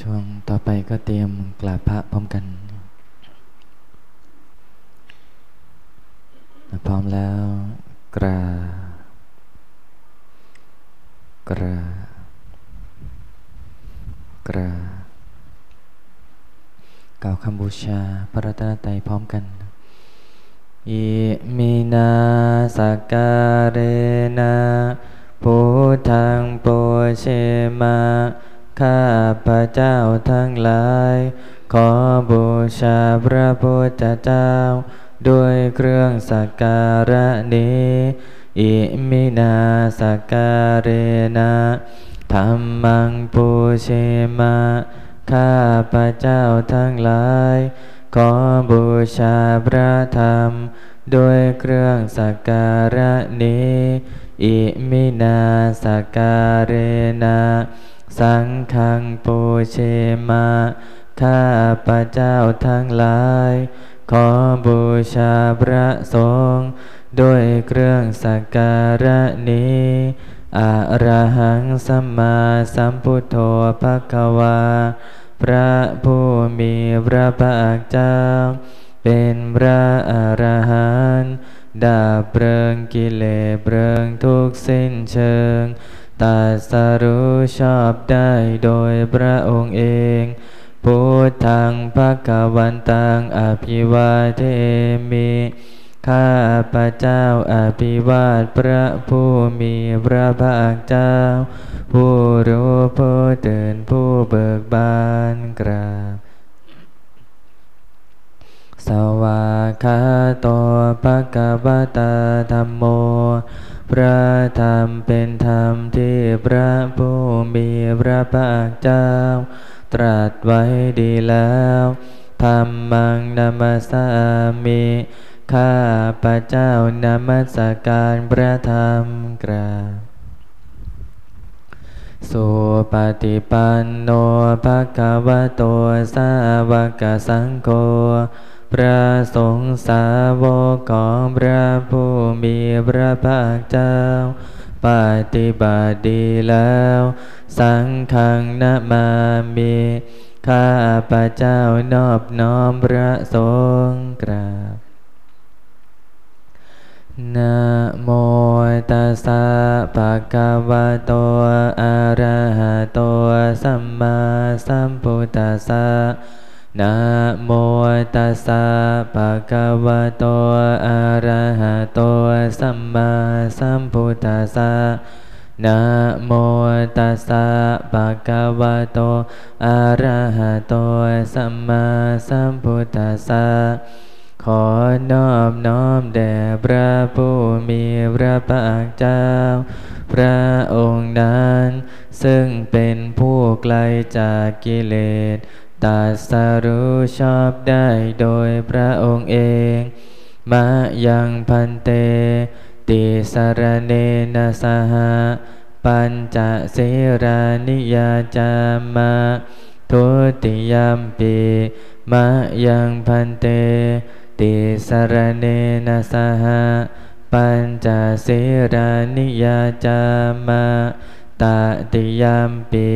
ช่วงต่อไปก็เตรียมกราบพระพร้อมกัน พร้อมแล้วกรา กรา กรากล่าวคำบูชาพระรัตนตรัยพร้อมกันอิมินาสการเนะพุทธังโปเชมา ข้าพระเจ้าทั้งหลาย ขอบูชาพระพุทธเจ้า ด้วยเครื่องสักการะนี้ อิมินาสักการะนะธรรมังปูเชมา ข้าพระเจ้าทั้งหลาย ขอบูชาพระธรรม ด้วยเครื่องสักการะนี้ อิมินาสักการะนะ สังฆังปูเชมาข้าพระเจ้าทั้งหลาย ขอบูชาพระสงฆ์ด้วยเครื่องสักการะนี้อะระหังสัมมาสัมพุทโธภควา พระผู้มีพระภาคเจ้า เป็นพระอรหันต์ดาบเริงกิเลสเริงทุกสิ้นเชิง ตัสรู้ชอบได้โดยพระองค์เอง พุทธังภะกวันตังอภิวาเทมิข้าพระเจ้าอภิวาทพระผู้มีพระภาคเจ้า ผู้รู้ผู้ตื่นผู้เบิกบานกราบ สวากขาโตภะกวตาธรรมโม พระธรรมเป็นธรรมที่พระผู้มีพระภาคเจ้า ตรัสไว้ดีแล้ว ธรรมังนามาสามิข้าพระเจ้านามัสการพระธรรมกราบสุปฏิปันโนภะคะวะโตสาวกสังโฆ ระสงฆ์สาวกของพระผู้มีพระภาคเจ้า ปฏิบัติดีแล้ว สังฆังนามามิข้าพระเจ้านอบน้อมพระสงฆ์กราบนะโมตัสสะภะคะวะโตอะระหะโตสัมมาสัมพุทธัสสะ นะโมตัสสะภะคะวะโต อะระหะโต สัมมาสัมพุทธัสสะนะโมตัสสะภะคะวะโต อะระหะโต สัมมาสัมพุทธัสสะ ขอนอบน้อมแด่พระผู้มีพระภาคเจ้า พระองค์นั้น ซึ่งเป็นผู้ไกลจากกิเลส ตัสรู้ชอบได้โดยพระองค์เองมายังพันเต ติสารเนนะสหปัญจเสรานิยาจามาทุติยมปีมายังพันเต ติสารเนนะสหปัญจเสรานิยาจามาตติยมปี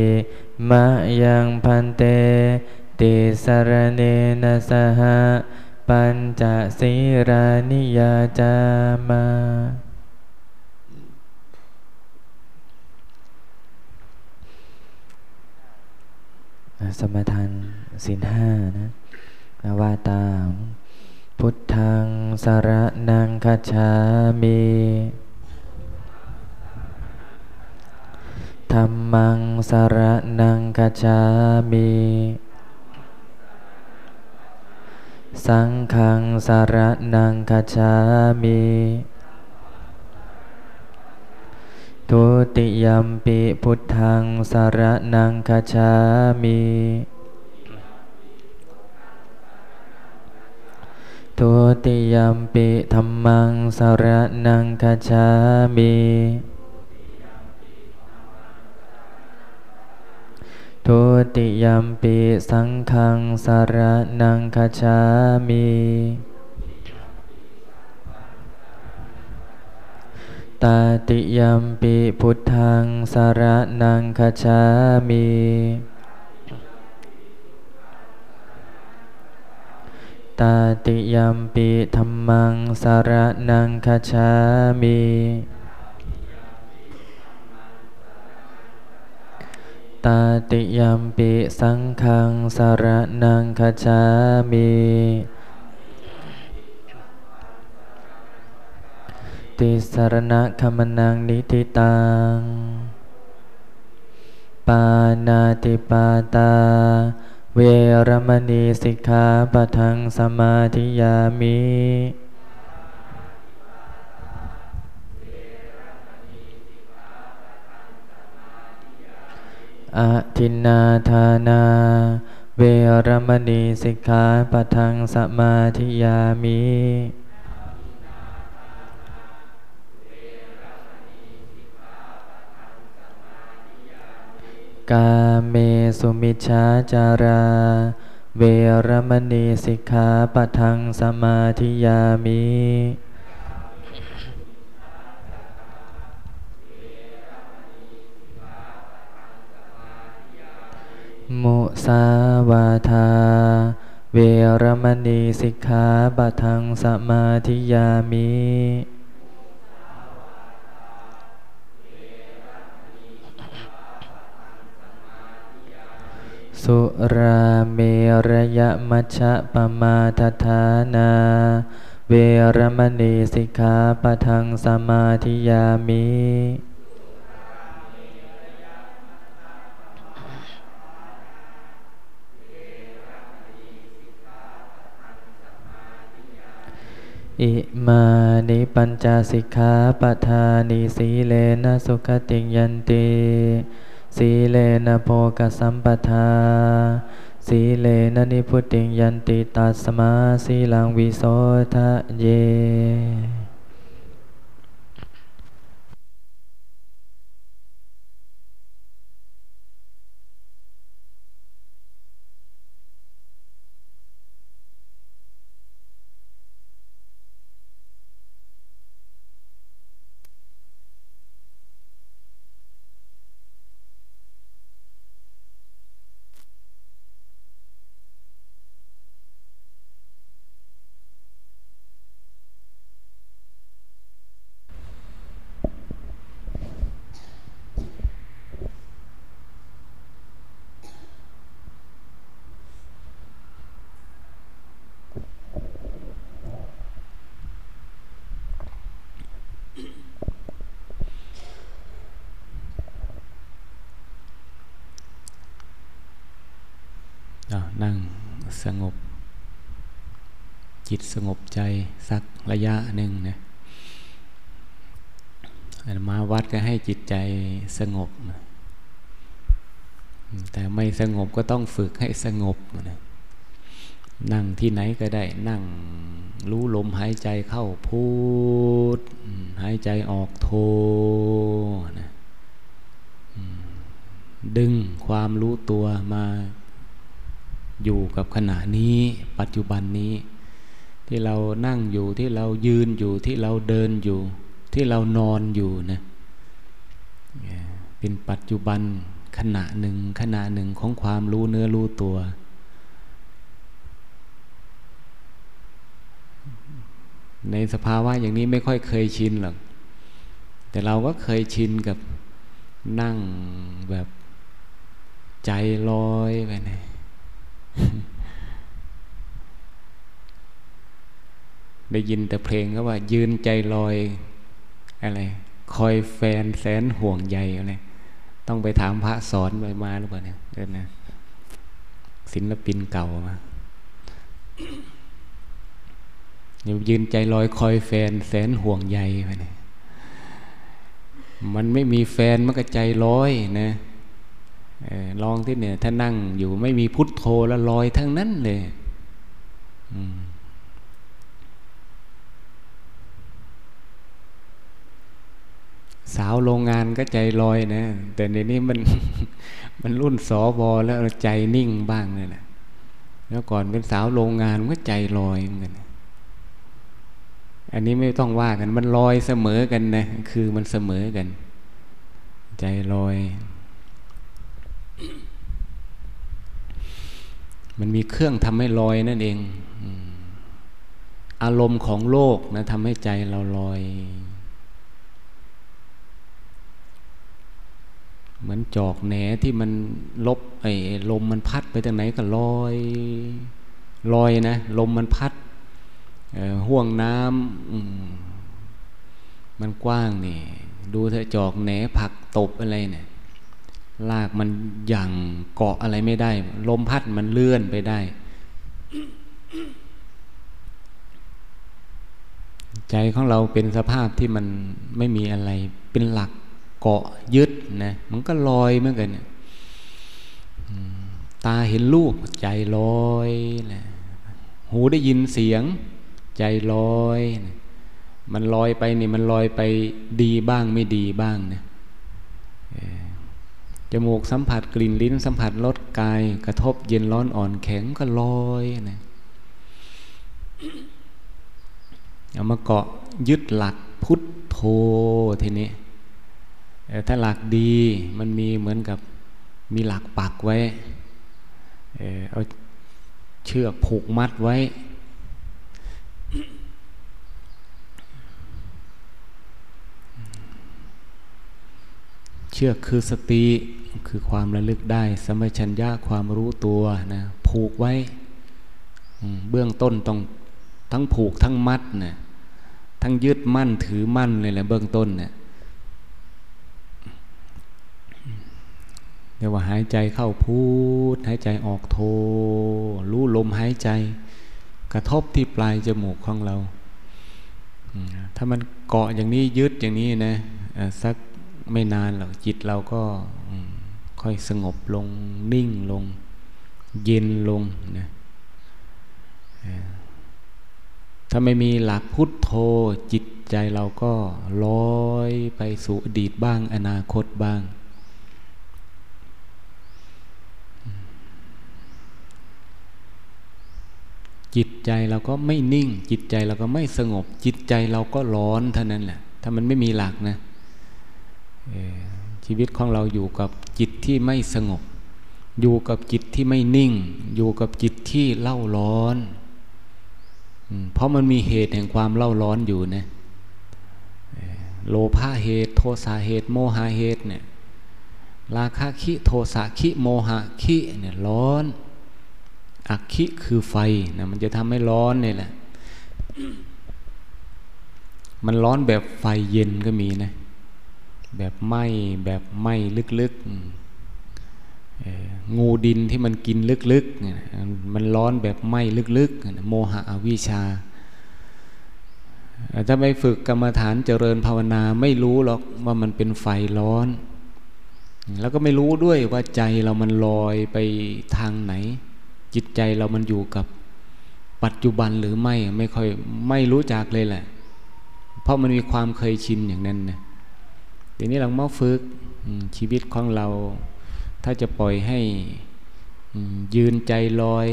มายังพันเต ติสารเนนะสหปัญจศีรานิยาจามาสมทานสินห้านะว่าตาม พุทธังสารนังคาชามี ธรรมังสารนังคาชามีสังฆังสารนังคาชามิทุติยมปิพุทธังสารนังคาชามิทุติยมปิธรรมังสารนังคาชามิ ทุติยมปิสังฆสารนังคชามีตาติยมปิพุทธังสารนังคชามีตาติยมปิธรรมังสารนังคชามี ตาติยัมปิสังขังสารนังคชามิติสารณะคมนังนิติตังปานาติปาตา เวรมณีสิกขาปะทังสมาธิยามิ อาทินนาธานา เวรมณีสิกขาปะทังสมาธิยามิกาเมสุมิชาจารา เวรมณีสิกขาปะทังสมาธิยามิ มุสาวาทา เวรมณีสิกขาปะทังสมาธิยามิสุราเมรยมัชฌะปมาทฐานา เวรมณีสิกขาปทังสมาธิยามิ อิมานิปัญจสิกขาปทานิสีเลนะสุขติยันติสีเลนะโพกสัมปทา สีเลนะนิพุติยันติตัสมาสีลังวิโสทะเยนั่งสงบ จิต สงบใจสักระยะหนึ่งนะมาวัดก็ให้จิตใจสงบนะแต่ไม่สงบก็ต้องฝึกให้สงบนะนั่งที่ไหนก็ได้ นั่งรู้ลมหายใจเข้าพูด หายใจออกโทนะดึงความรู้ตัวมาอยู่กับขณะนี้ปัจจุบันนี้ ที่เรานั่งอยู่ที่เรายืนอยู่ที่เราเดินอยู่ ที่เรานอนอยู่นะเป็นปัจจุบันขณะหนึ่งขณะหนึ่งของความรู้เนื้อรู้ตัว ในสภาวะอย่างนี้ไม่ค่อยเคยชินหรอกแต่เราก็เคยชินกับนั่งแบบใจลอยไปนะ ได้ยินแต่เพลงก็ว่า ยืนใจลอยอะไรคอยแฟนแสนห่วงใยอะไรต้องไปถามพระสอนไปมาหรือเปล่าเนี่ยเดินนะศิลปินเก่ามายืนใจลอยคอยแฟนแสนห่วงใยไปเนี่ยมันไม่มีแฟนมันก็ใจลอยนะลองที่เนี่ย ถ้านั่งอยู่ไม่มีพุทโธแล้วลอยทั้งนั้นเลย สาวโรงงานก็ใจลอยนะ แต่ในนี้มันมันรุ่นสอบอแล้วใจนิ่งบ้างเลยนะแล้วก่อนเป็นสาวโรงงานมันก็ใจลอยเหมือนกันอันนี้ไม่ต้องว่ากันมันลอยเสมอกันนะคือมันเสมอกัน ใจลอย มันมีเครื่องทำให้ลอยนั่นเองอารมณ์ของโลกนะทำให้ใจเราลอย เหมือนจอกแหนที่มันลบไอ้ลมมันพัดไปทางไหนก็ลอยลอยนะ ลมมันพัดห่วงน้ำมันกว้างนี่ดูเถอะจอกแหนผักตบอะไรเนี่ยลากมันย่งเกาะอะไรไม่ได้ ลมพัดมันเลื่อนไปได้ ใจของเราเป็นสภาพที่มันไม่มีอะไรเป็นหลักาะยึดนะมันก็ลอยเหมือนกันตาเห็นรูปใจลอยนะหูได้ยินเสียง ใจลอยนะมันลอยไปนี่มันลอยไปดีบ้างไม่ดีบ้างนะจมูกสัมผัสกลิ่นลิ้นสัมผัสรสกาย กระทบเย็นร้อนอ่อนแข็งก็ลอยนะเอามาเกาะยึดหลักพุทโธทีนี้ ถ้าหลักดีมันมีเหมือนกับมีหลักปักไว้ เอาเชือกผูกมัดไว้ เชือกคือสติคือความระลึกได้ สมัชัญญาความรู้ตัวนะผูกไว้เบื้องต้นต้องทั้งผูกทั้งมัดนะทั้งยึดมั่นถือมั่นเลยแหละเบื้องต้นเนะี่ย เรียกว่าหายใจเข้าพูด หายใจออกโท รู้ลมหายใจ กระทบที่ปลายจมูกของเรา ถ้ามันเกาะอย่างนี้ยึดอย่างนี้นะสักไม่นานหรอกจิตเราก็ค่อยสงบลงนิ่งลง เย็นลงนะถ้าไม่มีหลักพุทโธจิตใจเราก็ลอยไปสู่อดีตบ้างอนาคตบ้าง จิตใจเราก็ไม่นิ่ง จิตใจเราก็ไม่สงบ จิตใจเราก็ร้อนเท่านั้นแหละ ถ้ามันไม่มีหลักนะชีวิตของเราอยู่กับจิตที่ไม่สงบ อยู่กับจิตที่ไม่นิ่ง อยู่กับจิตที่เล่าร้อน เพราะมันมีเหตุแห่งความเล่าร้อนอยู่นะโลภะเหตุ โทสะเหตุ โมหะเหตุเนี่ยราคะคิโทสะคิโมหะคิเนี่ยร้อน อักคิคือไฟนะมันจะทำให้ร้อนนี่แหละ มันร้อนแบบไฟเย็นก็มีนะ แบบไหมแบบไหมลึกๆงูดินที่มันกินลึกๆมันร้อนแบบไหมลึกๆ โมหะอวิชา ถ้าไม่ฝึกกรรมฐานเจริญภาวนาไม่รู้หรอกว่ามันเป็นไฟร้อน แล้วก็ไม่รู้ด้วยว่าใจเรามันลอยไปทางไหน จิตใจเรามันอยู่กับปัจจุบันหรือไม่ไม่ค่อยไม่รู้จักเลยแหละ เพราะมันมีความเคยชินอย่างนั้นนะทีนี้เรามาฝึกชีวิตของเรา ถ้าจะปล่อยให้ยืนใจลอย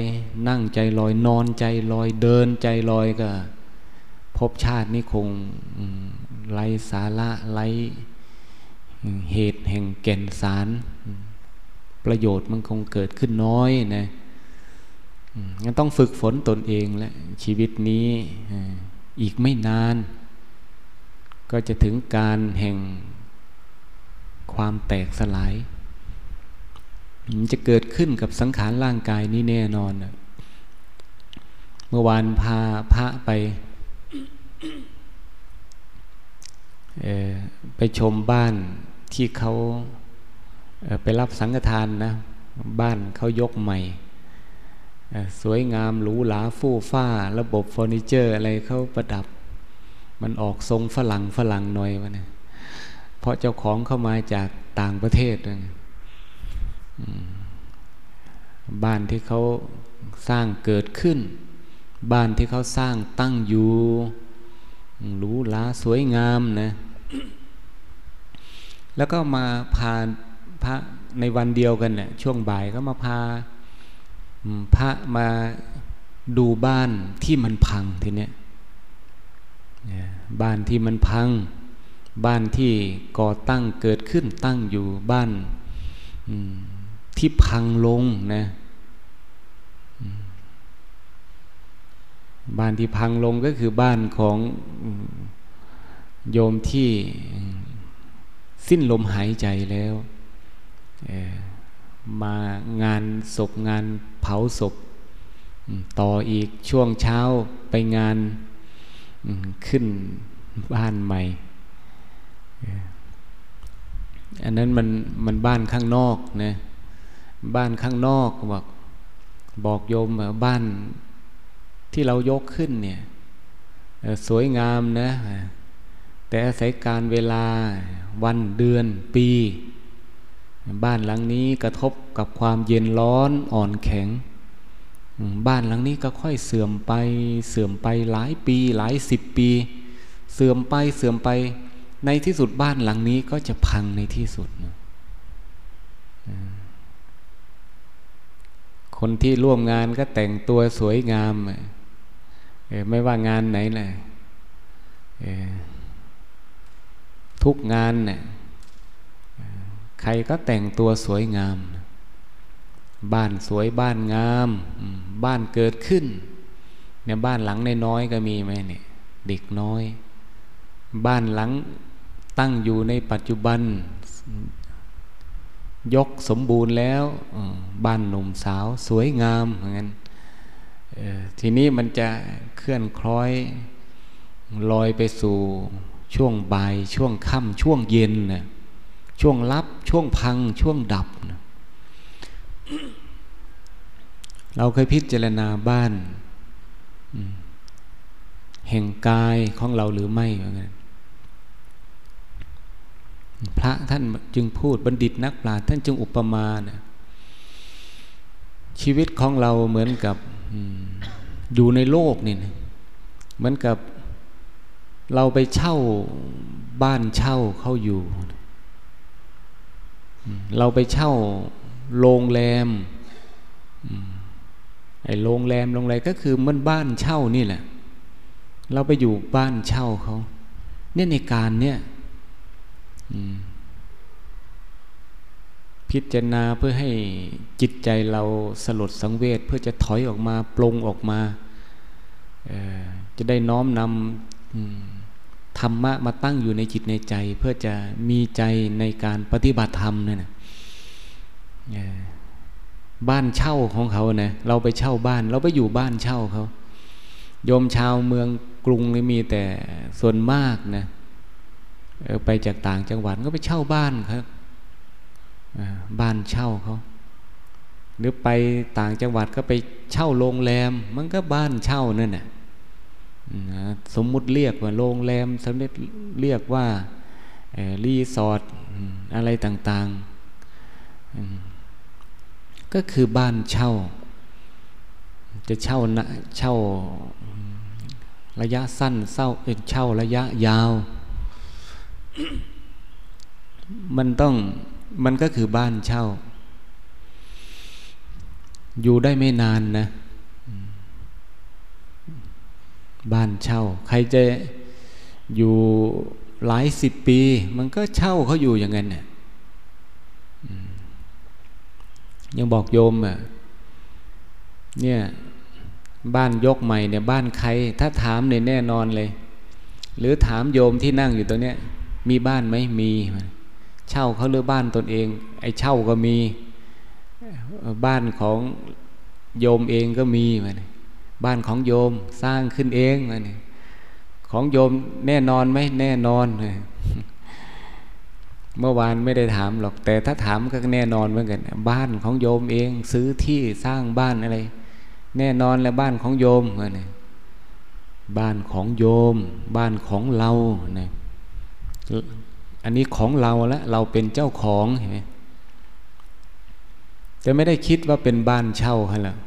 นั่งใจลอย นอนใจลอย เดินใจลอยก็พบชาตินี้คงไร้สาระไร้เหตุแห่งแก่นสาร ประโยชน์มันคงเกิดขึ้นน้อยนะ งั้นต้องฝึกฝนตนเองและชีวิตนี้อีกไม่นาน ก็จะถึงการแห่งความแตกสลาย มันจะเกิดขึ้นกับสังขารร่างกายนี้แน่นอน เมื่อวานพาพระไปไปชมบ้านที่เขาไปรับสังฆทานนะ บ้านเขายกใหม่ สวยงามหรูหราฟู่ฟ้า ระบบเฟอร์นิเจอร์อะไรเขาประดับ มันออกทรงฝรั่งฝรั่งหน่อยวะเนี่ยเพราะเจ้าของเข้ามาจากต่างประเทศบ้านที่เขาสร้างเกิดขึ้น บ้านที่เขาสร้างตั้งอยู่หรูหราสวยงามนะแล้วก็มาพาพระในวันเดียวกันเนะี่ยช่วงบ่ายก็มาพา พระมาดูบ้านที่มันพังทีเนี้ยบ้านที่มันพัง บ้านที่ก่อตั้งเกิดขึ้นตั้งอยู่บ้านที่พังลงนะบ้านที่พังลงก็คือบ้านของโยมที่สิ้นลมหายใจแล้วมางานศพงาน เผาศพ ต่ออีกช่วงเช้าไปงานขึ้นบ้านใหม่ อันนั้นมันมันบ้านข้างนอกนะบ้านข้างนอกบอกบอกโยมบ้านที่เรายกขึ้นเนี่ยสวยงามนะ แต่อาศัยการเวลาวันเดือนปี บ้านหลังนี้กระทบกับความเย็นร้อนอ่อนแข็ง บ้านหลังนี้ก็ค่อยเสื่อมไปเสื่อมไปหลายปีหลายสิบปี เสื่อมไปเสื่อมไปในที่สุดบ้านหลังนี้ก็จะพังในที่สุดคนที่ร่วมงานก็แต่งตัวสวยงามไม่ว่างานไหนแหละทุกงานเนี่ย ใครก็แต่งตัวสวยงาม บ้านสวยบ้านงาม บ้านเกิดขึ้นเนี่ยบ้านหลังน้อยๆก็มีไหมเนี่ยเด็กน้อย บ้านหลังตั้งอยู่ในปัจจุบัน ยกสมบูรณ์แล้วบ้านหนุ่มสาวสวยงามเหมือนกันทีนี้มันจะเคลื่อนคล้อยลอยไปสู่ช่วงบ่ายช่วงค่ำช่วงเย็นนะ ช่วงรับช่วงพังช่วงดับนะเราเคยพิจารณาบ้านแห่งกายของเราหรือไม่เหมือนกันพระท่านจึงพูดบัณฑิตนักปราชญ์ท่านจึงอุปมานะชีวิตของเราเหมือนกับอยู่ในโลกนี่เหมือนกับเราไปเช่าบ้านเช่าเขาอยู่ เราไปเช่าโรงแรมไอ้โรงแรมโรงแรมก็คือมันบ้านเช่านี่แหละ เราไปอยู่บ้านเช่าเขาเนี่ยในการเนี่ยพิจารณาเพื่อให้จิตใจเราสลดสังเวชเพื่อจะถอยออกมาปรงออกมาจะได้น้อมนำ ธรรมะมาตั้งอยู่ในจิตในใจ เพื่อจะมีใจในการปฏิบัติธรรมนั่นนะบ้านเช่าของเขาเนะเราไปเช่าบ้าน เราไปอยู่บ้านเช่าเขาโยมชาวเมืองกรุงนี่มีแต่ส่วนมากนะไปจากต่างจังหวัดก็ไปเช่าบ้านครับบ้านเช่าเขาหรือไปต่างจังหวัดก็ไปเช่าโรงแรม มันก็บ้านเช่านั่นแหละ สมมุติเรียกว่าโรงแรมสำเร็จเรียกว่ารีสอร์ทอะไรต่างๆ ก็คือบ้านเช่า จะเช่าเช่าระยะสั้นเศร้าเช่าระยะยาว มันต้องมันก็คือบ้านเช่า อยู่ได้ไม่นานนะ บ้านเช่า ใครจะอยู่หลายสิบปี มันก็เช่าเขาอยู่อย่างนั้นเนี่ยยังบอกโยมอะเนี่ยบ้านยกใหม่เนี่ยบ้านใคร ถ้าถามเนี่ยแน่นอนเลย หรือถามโยมที่นั่งอยู่ตรงเนี้ยมีบ้านไหมมี เช่าเขาหรือบ้านตนเอง ไอ้เช่าก็มี บ้านของโยมเองก็มีมัน บ้านของโยมสร้างขึ้นเองมันของโยมแน่นอนไหมแน่นอน เมื่อวานไม่ได้ถามหรอก แต่ถ้าถามก็แน่นอนเหมือนกัน บ้านของโยมเองซื้อที่สร้างบ้านอะไร แน่นอนแล้วบ้านของโยมมันบ้านของโยม บ้านของเราเนี่ยอันนี้ของเราแล้วเราเป็นเจ้าของเห็นไหมแต่ไม่ได้คิดว่าเป็นบ้านเช่าเขาแล้ว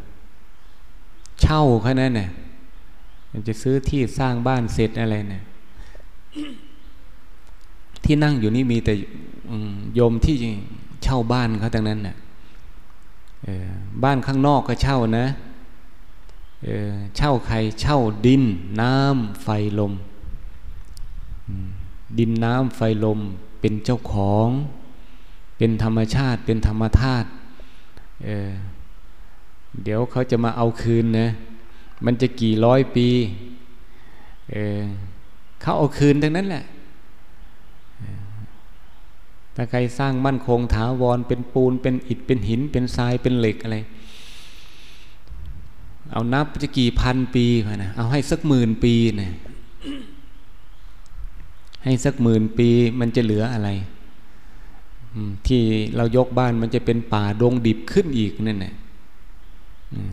เช่าแค่นั้นเนี่ยจะซื้อที่สร้างบ้านเสร็จอะไรเนี่ยที่นั่งอยู่นี่มีแต่โยมที่เช่าบ้านเขาทั้งนั้นน่ะบ้านข้างนอกก็เช่านะเช่าใครเช่าดิน น้ำไฟลม ดินน้ำไฟลมเป็นเจ้าของ เป็นธรรมชาติ เป็นธรรมธาตุ เดี๋ยวเขาจะมาเอาคืนนะ มันจะกี่ร้อยปีเออเขาเอาคืนทั้งนั้นแหละ ถ้าใครสร้างมั่นคงถาวรเป็นปูนเป็นอิฐเป็นหิน เป็นทรายเป็นเหล็กอะไร เอานับจะกี่พันปีนะเอาให้สักหมื่นปีนะให้สักหมื่นปีมันจะเหลืออะไรที่เรายกบ้านมันจะเป็นป่าดงดิบขึ้นอีกนั่นแหละ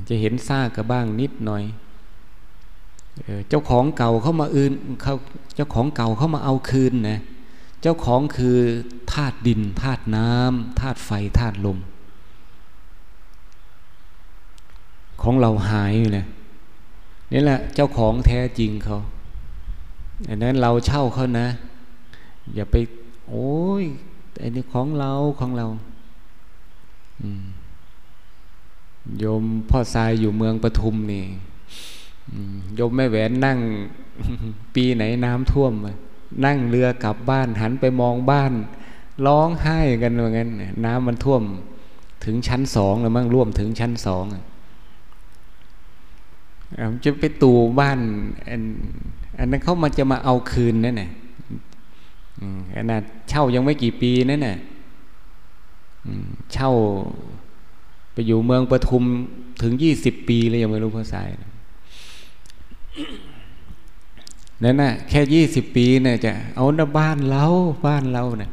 จะเห็นซากกับบ้างนิดหน่อยเจ้าของเก่าเข้ามาอื่นเขาเจ้าของเก่าเข้ามาเอาคืนนะเจ้าของคือธาตุดินธาตุน้ำธาตุไฟธาตุลม ของเราหายอยู่เลยนี่แหละเจ้าของแท้จริงเขาอันนั้นเราเช่าเขานะ อย่าไป โอ้ยไอ้นี่ของเราของเรา โยมพ่อทรายอยู่เมืองปทุมนี่โยมแม่แหวนนั่งปีไหนน้ำท่วม นั่งเรือกลับบ้านหันไปมองบ้าน ร้องไห้กันว่างั้น น้ำมันท่วมถึงชั้นสองแล้วมั้งร่วมถึงชั้นสองจะไปตูบ้านอันอันนั้นเขามาจะมาเอาคืนนั่นแหละขนาดเช่ายังไม่กี่ปีนั่นน่ะเช่า ไปอยู่เมืองปทุมถึงยี่สิบปีเลยยังไม่รู้ภาษานั่นน่ะแค่ยี่สิบปีเนี่ยจะเอาหน้าบ้านเราบ้านเราเนี่ย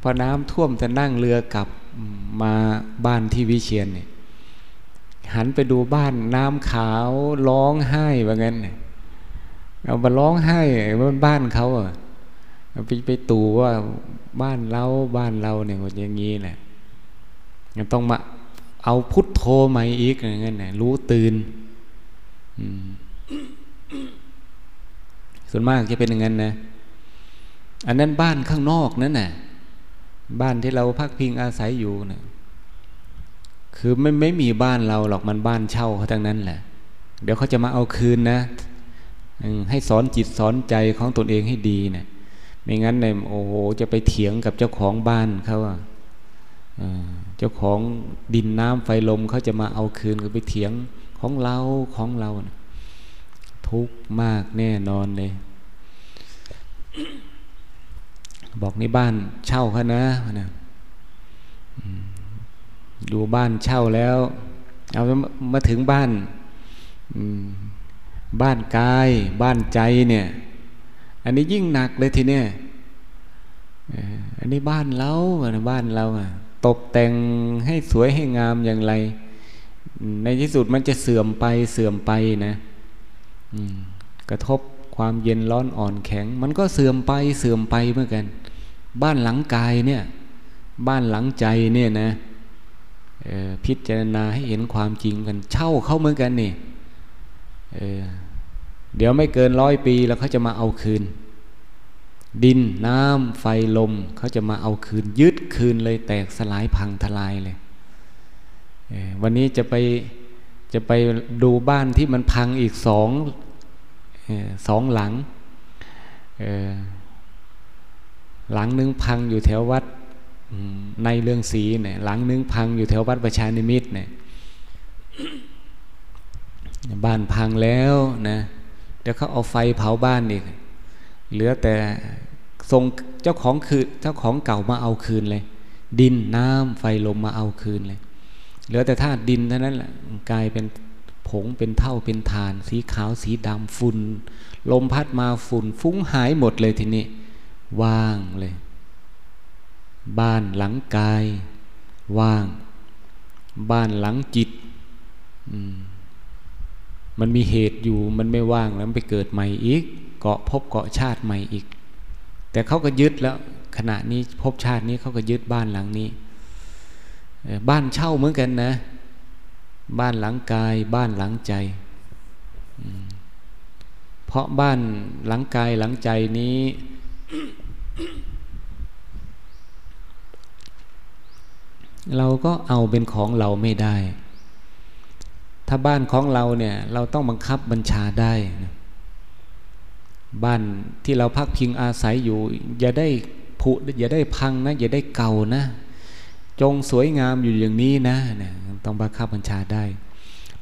พอน้ำท่วมจะนั่งเรือกลับมาบ้านที่วิเชียนเนี่ยหันไปดูบ้านน้ำขาวร้องไห้ว่างั้นเอามาร้องไห้ว่าบ้านเขาอะไปไปตู่ว่าบ้านเราบ้านเราเนี่ยอย่างนี้แหละยังต้องมา เอาพุทโธใหม่อีกอย่างนั้นนะรู้ตื่นส่วนมากจะเป็นอย่างนั้นนะ อันนั้นบ้านข้างนอกนั่นน่ะ บ้านที่เราพักพิงอาศัยอยู่นะคือไม่ไม่มีบ้านเราหรอกมันบ้านเช่าเขาทั้งนั้นแหละ เดี๋ยวเขาจะมาเอาคืนนะให้สอนจิตสอนใจของตนเองให้ดีนะไม่งั้นเนี่ยโอ้โหจะไปเถียงกับเจ้าของบ้านเขาอะ เจ้าของดินน้ำไฟลมเขาจะมาเอาคืนก็ไปเถียงของเราของเรา ทุกข์มากแน่นอนเลย บอกนี่บ้านเช่าเขานะนะดูบ้านเช่าแล้ว เอามาถึงบ้านบ้านกาย บ้านใจเนี่ย อันนี้ยิ่งหนักเลยทีเนี้ยอันนี้บ้านเราบ้านเรา ตกแต่งให้สวยให้งามอย่างไร ในที่สุดมันจะเสื่อมไปเสื่อมไปนะกระทบความเย็นร้อนอ่อนแข็ง มันก็เสื่อมไปเสื่อมไปเหมือนกัน บ้านหลังกายเนี่ย บ้านหลังใจเนี่ยนะพิจารณาให้เห็นความจริงกันเช่าเข้าเหมือนกันนี่เเดี๋ยวไม่เกินร้อยปีแล้วเขาจะมาเอาคืน ดินน้ำไฟลมเขาจะมาเอาคืนยึดคืนเลยแตกสลายพังทลายเลยวันนี้จะไปจะไปดูบ้านที่มันพังอีกสองสองหลังหลังนึงพังอยู่แถววัดในเรื่องสีเนี่ยหลังนึงพังอยู่แถววัดประชานิมิตเนี่ยบ้านพังแล้วนะเดี๋ยวเขาเอาไฟเผาบ้านอีกเหลือแต่ ทรงเจ้าของคือเจ้าของเก่ามาเอาคืนเลย ดินน้ำไฟลมมาเอาคืนเลย เหลือแต่ธาตุดินเท่านั้นแหละกลายเป็นผงเป็นเท่าเป็นฐาน สีขาวสีดำฝุ่นลมพัดมาฝุ่น ฟุ้งหายหมดเลยทีนี้ว่างเลย บ้านหลังกาย ว่าง บ้านหลังจิตมันมีเหตุอยู่มันไม่ว่างแล้วไปเกิดใหม่อีก เกาะพบเกาะชาติใหม่อีก แต่เขาก็ยึดแล้วขณะนี้พบชาตินี้เขาก็ยึดบ้านหลังนี้ บ้านเช่าเหมือนกันนะ บ้านหลังกายบ้านหลังใจ เพราะบ้านหลังกายหลังใจนี้ เราก็เอาเป็นของเราไม่ได้ ถ้าบ้านของเราเนี่ย เราต้องบังคับบัญชาได้ บ้านที่เราพักพิงอาศัยอยู่ อย่าได้ผุอย่าได้พังนะ อย่าได้เก่านะ จงสวยงามอยู่อย่างนี้นะเนี่ยต้องบังคับบัญชาได้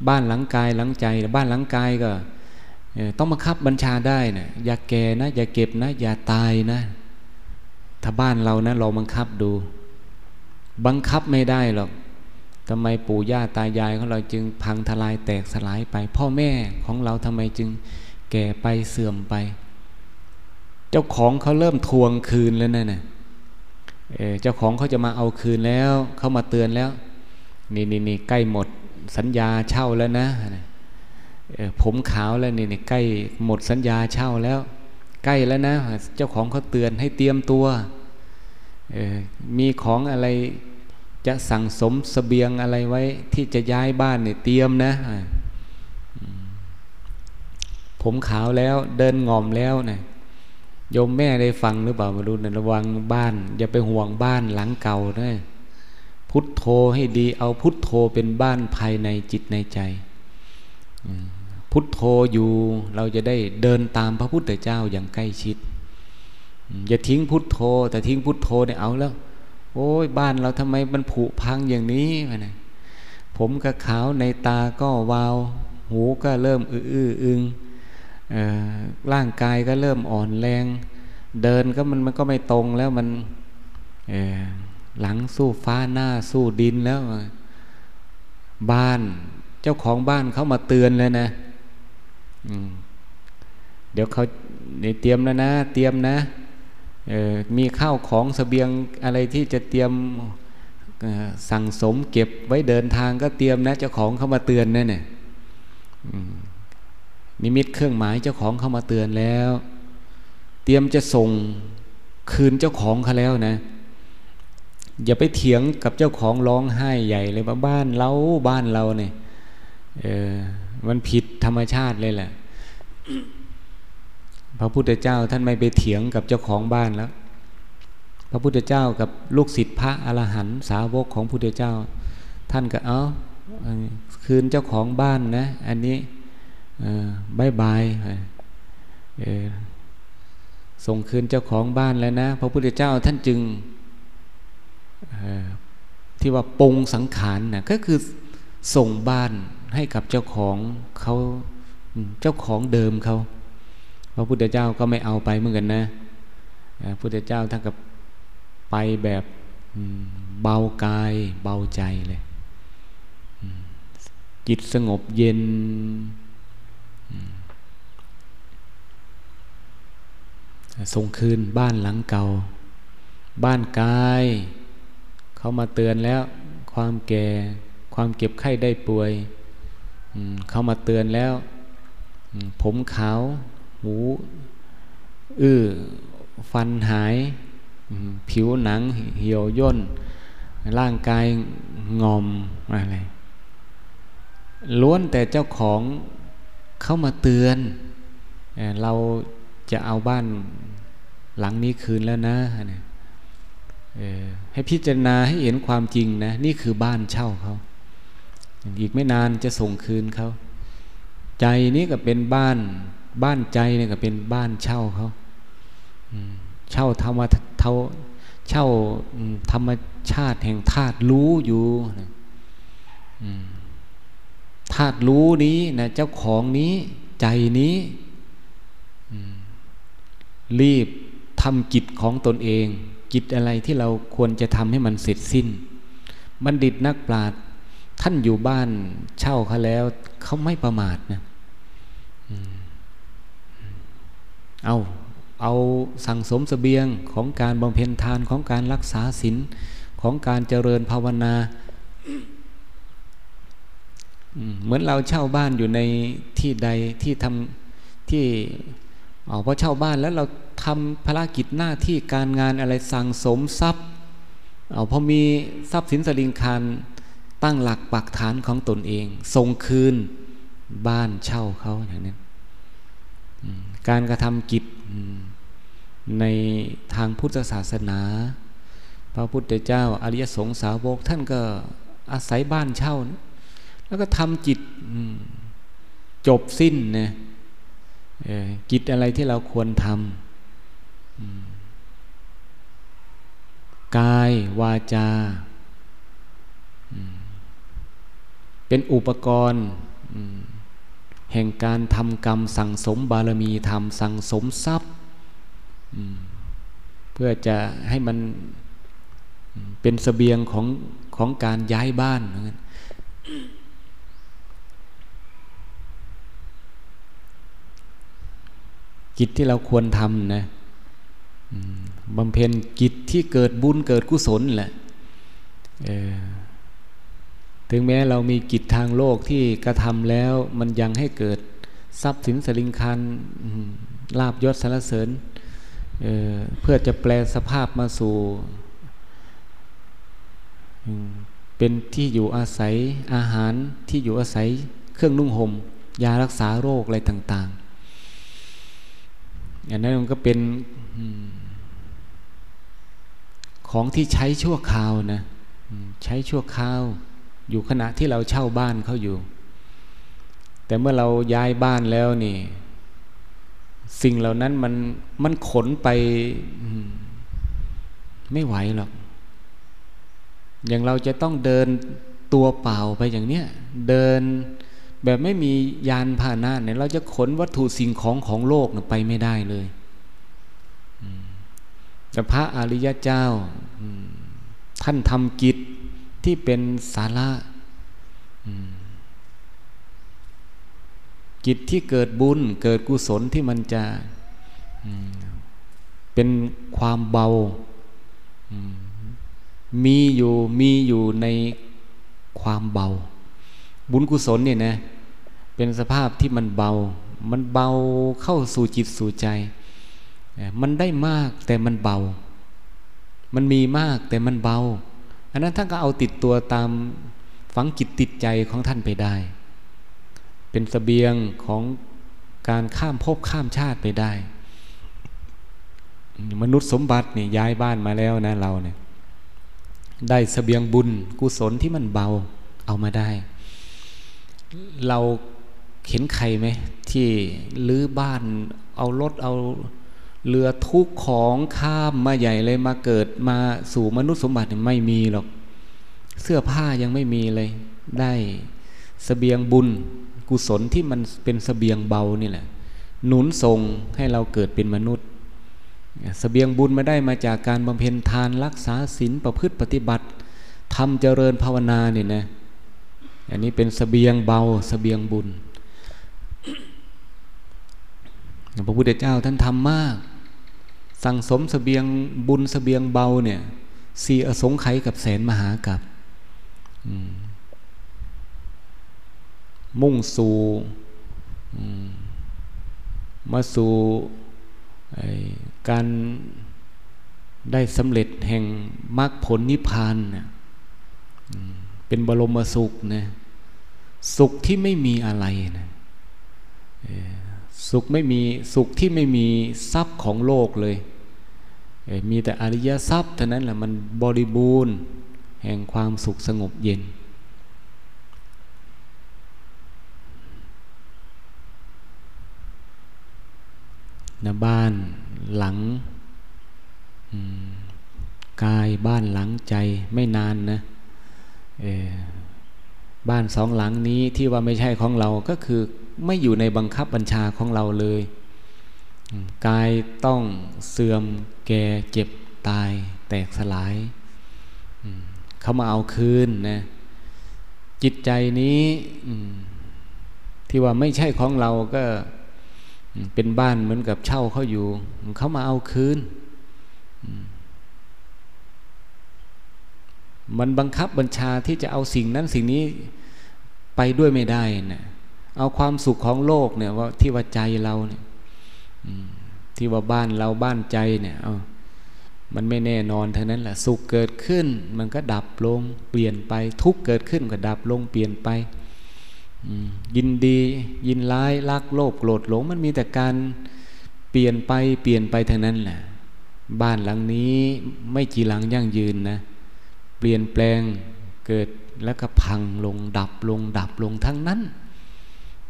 บ้านหลังกายหลังใจบ้านหลังกายก็ต้องมาคับบัญชาได้นะอย่าแก่นะ อย่าเก็บนะ อย่าตายนะ ถ้าบ้านเรานะเราบังคับดู บังคับไม่ได้หรอกทำไมปู่ย่าตายายของเราจึงพังทลายแตกสลายไป พ่อแม่ของเราทำไมจึงแก่ไปเสื่อมไป เจ้าของเขาเริ่มทวงคืนแล้วนะ่ะเจ้าของเขาจะมาเอาคืนแล้วเขามาเตือนแล้ว นี่นี่นี่ใกล้หมดสัญญาเช่าแล้วนะผมขาวแล้วนี่นี่ใกล้หมดสัญญาเช่าแล้ว ใกล้แล้วนะ เจ้าของเขาเตือนให้เตรียมตัวมีของอะไรจะสั่งสมสเสบียงอะไรไว้ ที่จะย้ายบ้านเนี่ยเตรียมนะผมขาวแล้วเดินงอมแล้วเนะ โยมแม่ได้ฟังหรือเปล่ามาดูนะระวังบ้าน อย่าไปห่วงบ้านหลังเก่านะพุทโธให้ดี เอาพุทโธเป็นบ้านภายในจิตในใจ พุทโธอยู่เราจะได้เดินตามพระพุทธเจ้าอย่างใกล้ชิด อย่าทิ้งพุทโธ แต่ทิ้งพุทโธเนี่ยเอาแล้ว โอ้ยบ้านเราทำไมมันผุพังอย่างนี้นะผมก็ขาวในตาก็วาว หูก็เริ่มอื้ออึง ร่างกายก็เริ่มอ่อนแรง เดินก็มันมันก็ไม่ตรงแล้วมันหลังสู้ฟ้าหน้าสู้ดินแล้ว บ้านเจ้าของบ้านเขามาเตือนเลยนะเดี๋ยวเขาเตรียมแล้วนะ เตรียมนะมีข้าวของสเสบียงอะไรที่จะเตรียมสั่งสมเก็บไว้เดินทางก็เตรียมนะเจ้าของเขามาเตือนนะเนี่ย นิมิตเครื่องหมายเจ้าของเข้ามาเตือนแล้ว เตรียมจะส่งคืนเจ้าของเขาแล้วนะ อย่าไปเถียงกับเจ้าของร้องไห้ใหญ่เลยว่าบ้านเราบ้านเราเนี่ยเออมันผิดธรรมชาติเลยแหละ พระพุทธเจ้าท่านไม่ไปเถียงกับเจ้าของบ้านแล้ว พระพุทธเจ้ากับลูกศิษย์พระอรหันต์สาวกของพุทธเจ้า ท่านก็เอาคืนเจ้าของบ้านนะ อันนี้ บายบายส่งคืนเจ้าของบ้านแล้วนะ พระพุทธเจ้าท่านจึงที่ว่าปงสังขารนะก็คือส่งบ้านให้กับเจ้าของเขาเจ้าของเดิมเขาพระพุทธเจ้าก็ไม่เอาไปเหมือนกันนะพระพุทธเจ้าท่านกับไปแบบเบากายเบาใจเลยจิตสงบเย็น ส่งคืนบ้านหลังเก่า บ้านกาย เขามาเตือนแล้ว ความแก่ ความเก็บไข้ได้ป่วยเขามาเตือนแล้ว ผมขาว หูอื้อฟันหาย ผิวหนังเหี่ยวย่น ร่างกายงอมอะไรล้วนแต่เจ้าของเข้ามาเตือน เรา จะเอาบ้านหลังนี้คืนแล้วนะให้พิจารณาให้เห็นความจริงนะ นี่คือบ้านเช่าเขาอีกไม่นานจะส่งคืนเขาใจนี้ก็เป็นบ้าน บ้านใจเนี่ยก็เป็นบ้านเช่าเขาเช่าธรรมเท่าเช่าธรรมชาติแห่งธาตุรู้อยู่ธาตุรู้นี้นะเจ้าของนี้ใจนี้ รีบทำกิจของตนเอง กิจอะไรที่เราควรจะทำให้มันเสร็จสิ้น บัณฑิตนักปราชญ์ท่านอยู่บ้านเช่าเขาแล้ว เขาไม่ประมาทนะเอาเอาสั่งสมสเสบียงของการบำเพ็ญทานของการรักษาศีลของการเจริญภาวนาเหมือนเราเช่าบ้านอยู่ในที่ใดที่ทำที่ อ๋อพอเช่าบ้านแล้วเราทำภารกิจหน้าที่การงานอะไรสั่งสมทรัพย์เอาพอมีทรัพย์สินสลิงคารตั้งหลักปักฐานของตนเองส่งคืนบ้านเช่าเขาอย่างนี้การกระทำกิจในทางพุทธศาสนา พระพุทธเจ้าอริยสงสาวกท่านก็อาศัยบ้านเช่าแล้วก็ทำจิตจบสิ้นนะ กิจอะไรที่เราควรทำกายวาจา เป็นอุปกรณ์แห่งการทำกรรมสั่งสมบารมีทำสั่งสมทรัพย์เพื่อจะให้มันเป็นสเสบียงของของการย้ายบ้านเหมือนกัน กิจที่เราควรทำนะบำเพ็ญกิจที่เกิดบุญเกิดกุศลแหละถึงแม้เรามีกิจทางโลกที่กระทำแล้วมันยังให้เกิดทรัพย์สินสลิงคันลาบยศสารเสริญเเพื่อจะแปลสภาพมาสู่ เป็นที่อยู่อาศัยอาหารที่อยู่อาศัยเครื่องนุ่งหม่มยารักษาโรคอะไรต่าง อย่างนั้นมันก็เป็นของที่ใช้ชั่วคราวนะใช้ชั่วคราว อยู่ขณะที่เราเช่าบ้านเขาอยู่ แต่เมื่อเราย้ายบ้านแล้วนี่ สิ่งเหล่านั้นมันมันขนไปไม่ไหวหรอก อย่างเราจะต้องเดินตัวเปล่าไปอย่างเนี้ย เดิน แบบไม่มียานพาหนะเนี่ยเราจะขนวัตถุสิ่งของของโลกไปไม่ได้เลยแต่พระอริยเจ้าท่านทำกิจที่เป็นสาระกิจที่เกิดบุญเกิดกุศลที่มันจะเป็นความเบา มีอยู่มีอยู่ในความเบา บุญกุศลเนี่ยนะ เป็นสภาพที่มันเบา มันเบาเข้าสู่จิตสู่ใจ มันได้มากแต่มันเบา มันมีมากแต่มันเบา อันนั้นท่านก็เอาติดตัวตามฝังจิตติดใจของท่านไปได้ เป็นสเสบียงของการข้ามภพข้ามชาติไปได้ มนุษย์สมบัติเนี่ยย้ายบ้านมาแล้วนะเราเนี่ยได้สเสบียงบุญกุศลที่มันเบาเอามาได้ เรา เห็นใครไหมที่ลื้อบ้านเอารถเอาเรือทุกของข้ามมาใหญ่เลยมาเกิดมาสู่มนุษย์สมบัติไม่มีหรอก เสื้อผ้ายังไม่มีเลย ได้สเสบียงบุญกุศลที่มันเป็นสเสบียงเบานี่แหละ หนุนส่งให้เราเกิดเป็นมนุษย์สเสบียงบุญมาได้มาจากการบำเพ็ญทานรักษาศีลประพฤติปฏิบัติทำเจริญภาวนาเนี่ยนะอันนี้เป็นสเสบียงเบาสเสบียงบุญ พระพุทธเจ้าท่านทำมาก สั่งสมสเสบียงบุญสเสบียงเบาเนี่ยสี่อสงไขยกับแสนมหากับมุ่งสู่มาสู่การได้สำเร็จแห่งมรรคผลนิพพานเนะเป็นบรมสุขนะสุขที่ไม่มีอะไรนะ สุขไม่มีสุขที่ไม่มีทรัพย์ของโลกเลย มีแต่อริยทรัพย์เท่านั้นแหละมันบริบูรณ์แห่งความสุขสงบเย็นนะบ้านหลังกายบ้านหลังใจไม่นานนะบ้านสองหลังนี้ที่ว่าไม่ใช่ของเราก็คือ ไม่อยู่ในบังคับบัญชาของเราเลยกายต้องเสื่อมแก่เจ็บตาย แตกสลายเขามาเอาคืนนะจิตใจนี้ที่ว่าไม่ใช่ของเราก็เป็นบ้านเหมือนกับเช่าเขาอยู่ เขามาเอาคืน มันบังคับบัญชาที่จะเอาสิ่งนั้นสิ่งนี้ไปด้วยไม่ได้นะ เอาความสุขของโลกเนี่ยว่าที่ว่าใจเราเนี่ยที่ว่าบ้านเราบ้านใจเนี่ยเอามันไม่แน่นอนเท่านั้นแหละสุขเกิดขึ้น มันก็ดับลงเปลี่ยนไป ทุกเกิดขึ้นก็ดับลงเปลี่ยนไปยินดียินร้ายรักโลภโกรธหลงมันมีแต่การเปลี่ยนไปเปลี่ยนไปทั้งนั้นแหละบ้านหลังนี้ไม่กี่หลังยั่งยืนนะ เปลี่ยนแปลงเกิดแล้วก็พังลงดับลงดับลงทั้งนั้น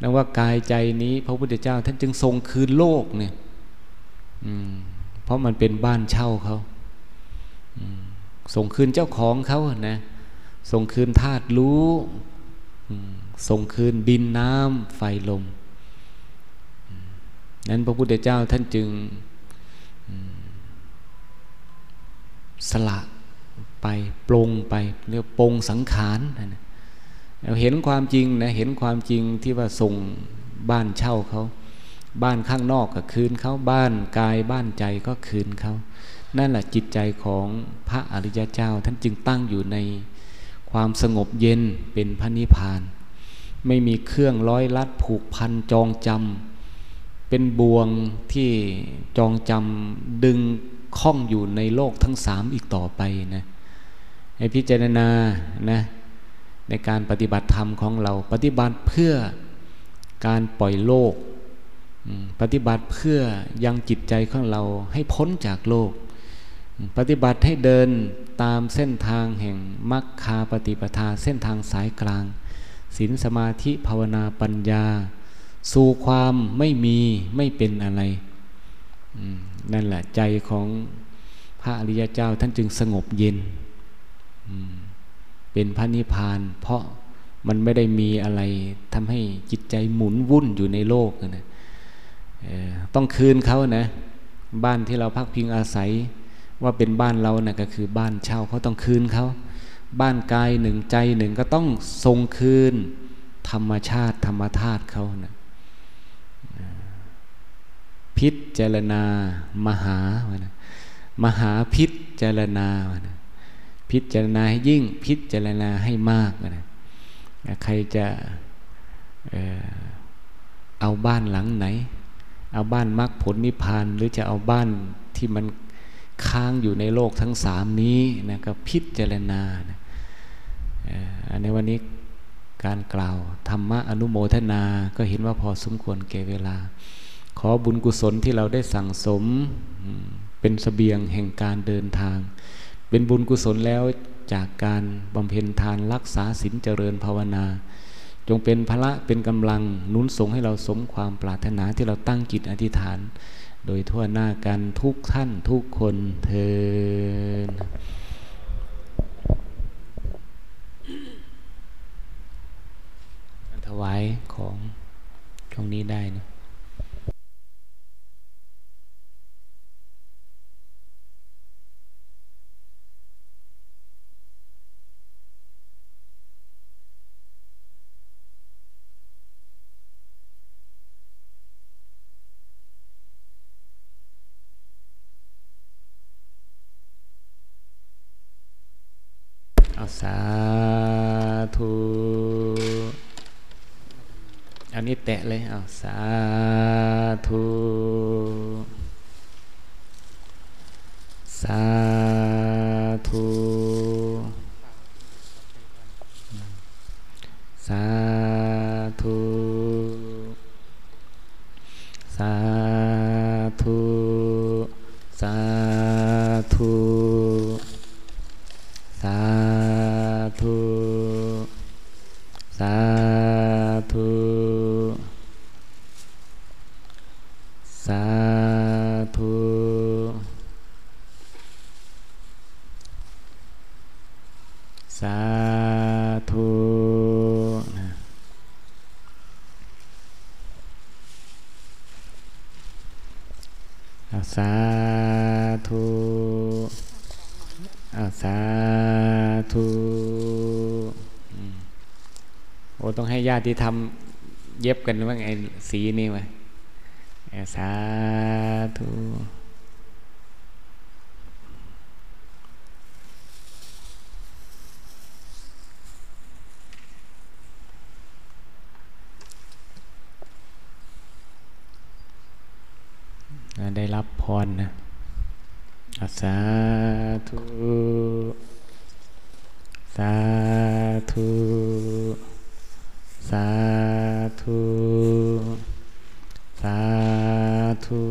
นั่นว่ากายใจนี้พระพุทธเจ้า ท่านจึงทรงคืนโลกเนี่ยเพราะมันเป็นบ้านเช่าเขาส่งคืนเจ้าของเขานะส่งคืนธาตุรู้ส่งคืนดินน้ำไฟลมนั้นพระพุทธเจ้าท่านจึงสละไปปรงไปเรียกปรงสังขารเรา เห็นความจริงนะเห็นความจริงที่ว่าส่งบ้านเช่าเขาบ้านข้างนอกก็คืนเขาบ้านกายบ้านใจก็คืนเขานั่นแหละจิตใจของพระอริยเจ้า ท่านจึงตั้งอยู่ในความสงบเย็นเป็นพระนิพพาน ไม่มีเครื่องร้อยลัดผูกพันจองจำเป็นบ่วงที่จองจำดึงข้องอยู่ในโลกทั้งสามอีกต่อไปนะให้พิจารณานะ ในการปฏิบัติธรรมของเรา ปฏิบัติเพื่อการปล่อยโลก ปฏิบัติเพื่อยังจิตใจของเราให้พ้นจากโลก ปฏิบัติให้เดินตามเส้นทางแห่งมรรคาปฏิปทาเส้นทางสายกลางศีลสมาธิภาวนาปัญญา สู่ความไม่มีไม่เป็นอะไรนั่นแหละใจของพระอริยเจ้าท่านจึงสงบเย็น เป็นพระนิพพาน เพราะมันไม่ได้มีอะไรทำให้จิตใจหมุนวุ่นอยู่ในโลกนะต้องคืนเขานะ บ้านที่เราพักพิงอาศัย ว่าเป็นบ้านเรานะ่ก็คือบ้านเช่าเขาต้องคืนเขาบ้านกายหนึ่งใจหนึ่งก็ต้องทรงคืน ธรรมชาติธรรมธาตุเขานะพิษเจรณามหานะมหาพิษเจรณานะ พิจารณาให้ยิ่งพิจารณาให้มากนะใครจะเอาบ้านหลังไหน เอาบ้านมรรคผลนิพพานหรือจะเอาบ้านที่มันค้างอยู่ในโลกทั้งสามนี้นะก็พิจารณานะอันในวันนี้การกล่าวธรรมะอนุโมทนา ก็เห็นว่าพอสมควรแก่เวลา ขอบุญกุศลที่เราได้สั่งสมเป็นสเสบียงแห่งการเดินทาง เป็นบุญกุศลแล้วจากการบำเพ็ญทานรักษาศีลเจริญภาวนา จงเป็นพระเป็นกำลังนุนส่งให้เราสมความปรารถนาที่เราตั้งจิตอธิษฐาน โดยทั่วหน้ากันทุกท่านทุกคนเทอถวายของตรงนี้ได้นะ สาธุอันนี้แตะเลยเอาสาธุสาธุสาธุสาธุ สาธุสาธุ สาธุ สาธุ สาธุสาธุอาสาธุโอ้ต้องให้ญาติที่ทำเย็บกันว่าไงสีนี่วะสาธุได้รับพรนะสาธุ สาธุ สาธุ สาธุ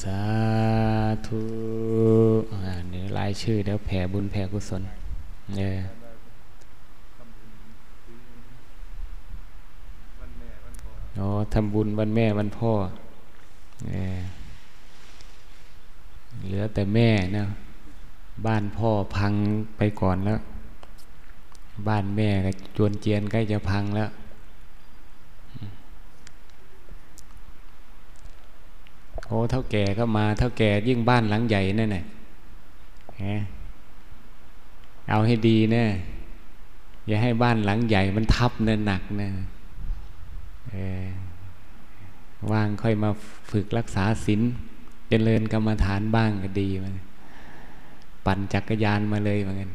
สาธุอันนี้รายชื่อเดี๋ยวแผ่บุญแผ่กุ ศลเนี่ยอ๋อทำบุญวันแม่วันพ่อเหลือแต่แม่นะบ้านพ่อพังไปก่อนแล้ว บ้านแม่ก็จวนเจียนใกล้จะพังแล้ว โอ้เท่าแก่ก็มาเท่าแก่ยิ่งบ้านหลังใหญ่นั่นแหละ เอาให้ดีเนะอย่าให้บ้านหลังใหญ่มันทับเนะหนักนะว่างค่อยมาฝึกรักษาศีลเจริญกรรมฐานบ้างก็ดีมันปั่นจักรยานมาเลยเหมือนกัน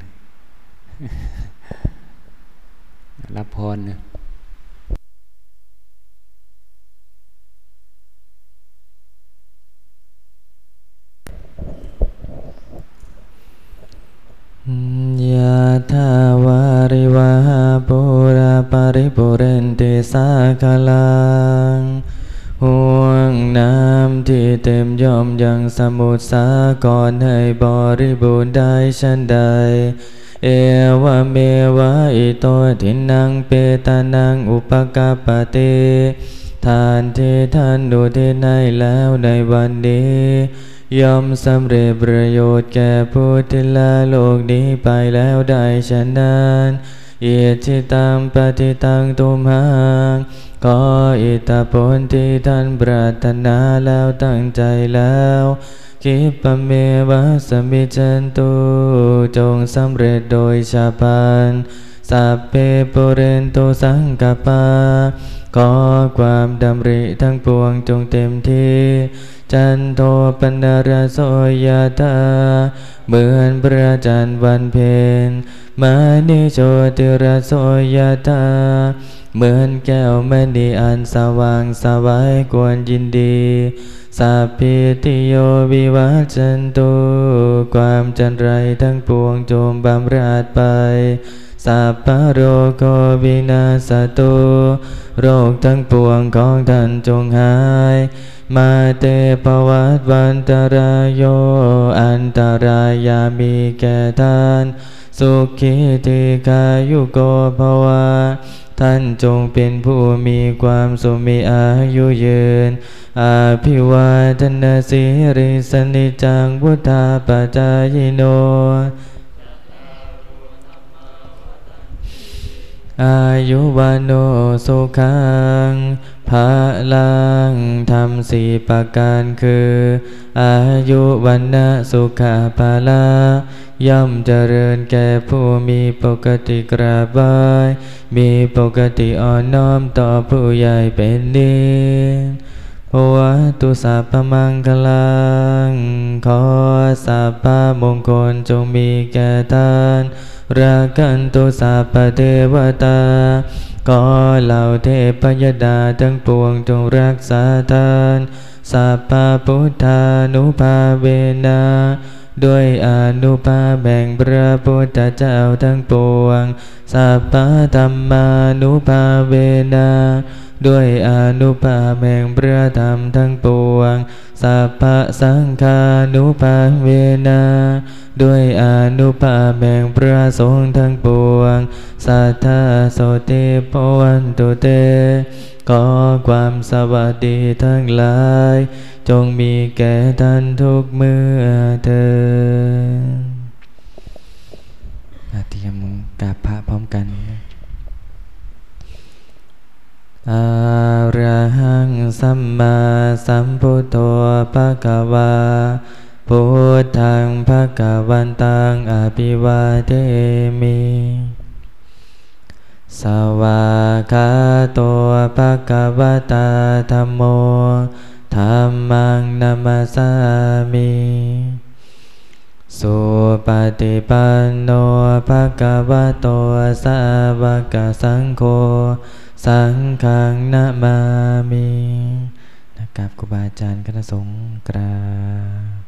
รับพรนะ เตสาคลังห่วงน้ำที่เต็มย่อมยังสมุทรสาก่อนให้บริบูรณ์ได้ชันใด เอวเมวะอิโตทินังเปตานังอุปกาปติทานที่ท่านดูที่ในแล้วในวันนี้ย่อมสำเร็จประโยชน์แก่ผู้ที่ละโลกนี้ไปแล้วได้ฉะนั้น อจิตังปฏิตังตุมหังขออิตาผลที่ท่านปรารถนาแล้วตั้งใจแล้วคิปเมวะสมิจันตุจงสำเร็จโดยชาพันสัพเพปุเรนตุสังกปาขอความดำริทั้งปวงจงเต็มที่ จันโทปนรโสยตาเหมือนพระจันทร์วันเพ็ญ มานิโชติรโสยตาเหมือนแก้วมณีอันสว่างสวายกวนยินดี สัพพิติโยวิวัจันตุความจันไรทั้งปวงจมบำราดไปสัพพโรโควินาสตุโรคทั้งปวงของท่านจงหาย มาเตปวัตวันตรายโย อันตรายามีแก่ท่าน สุขีติกายุโกภวะท่านจงเป็นผู้มีความสุมีอายุยืน อาภิวาทนาสิริสนิจังพุทธาปจายโน อายุวันโนสุขังพระลังทำสี่ประการคือ อายุวันนะสุขภาละ ย่อมเจริญแก่ผู้มีปกติกราบายมีปกติอ่อนน้อมต่อผู้ใหญ่เป็นดีภวตุสัพพมังคลัง ขอสัพพมงคลจงมีแก่ท่านรักันตุสัพเทวตาก็เหล่าเทพยดาทั้งปวงจงรักษาท่านสัพพพุทธานุภาเวนา ด้วยอนุภาแบ่งพระพุทธเจ้าทั้งปวง สัพพธรรมานุภาเวนาด้วยอนุภาแห่งพระธรรมทั้งปวง สัพพสังฆานุภาเวนาด้วยอนุภาแห่งพระสงฆ์ทั้งปวง สัทธาโสติปวันตุเต ขอความสวัสดีทั้งหลาย จงมีแก่ท่านทุกเมื่อเธอเตรียมกราบพระพร้อมกันอะระหังสัมมาสัมพุทโธภะคะวาพุทธังภะคะวันตังอภิวาเทมิสวาคาโตภะคะวตาธรรมโม ธรรมังนัมสามิสุปฏิปันโนภะคะวะโตสาวกสังโฆสังฆังนามามินะครับครูบาอาจารย์คณะสงฆ์กรา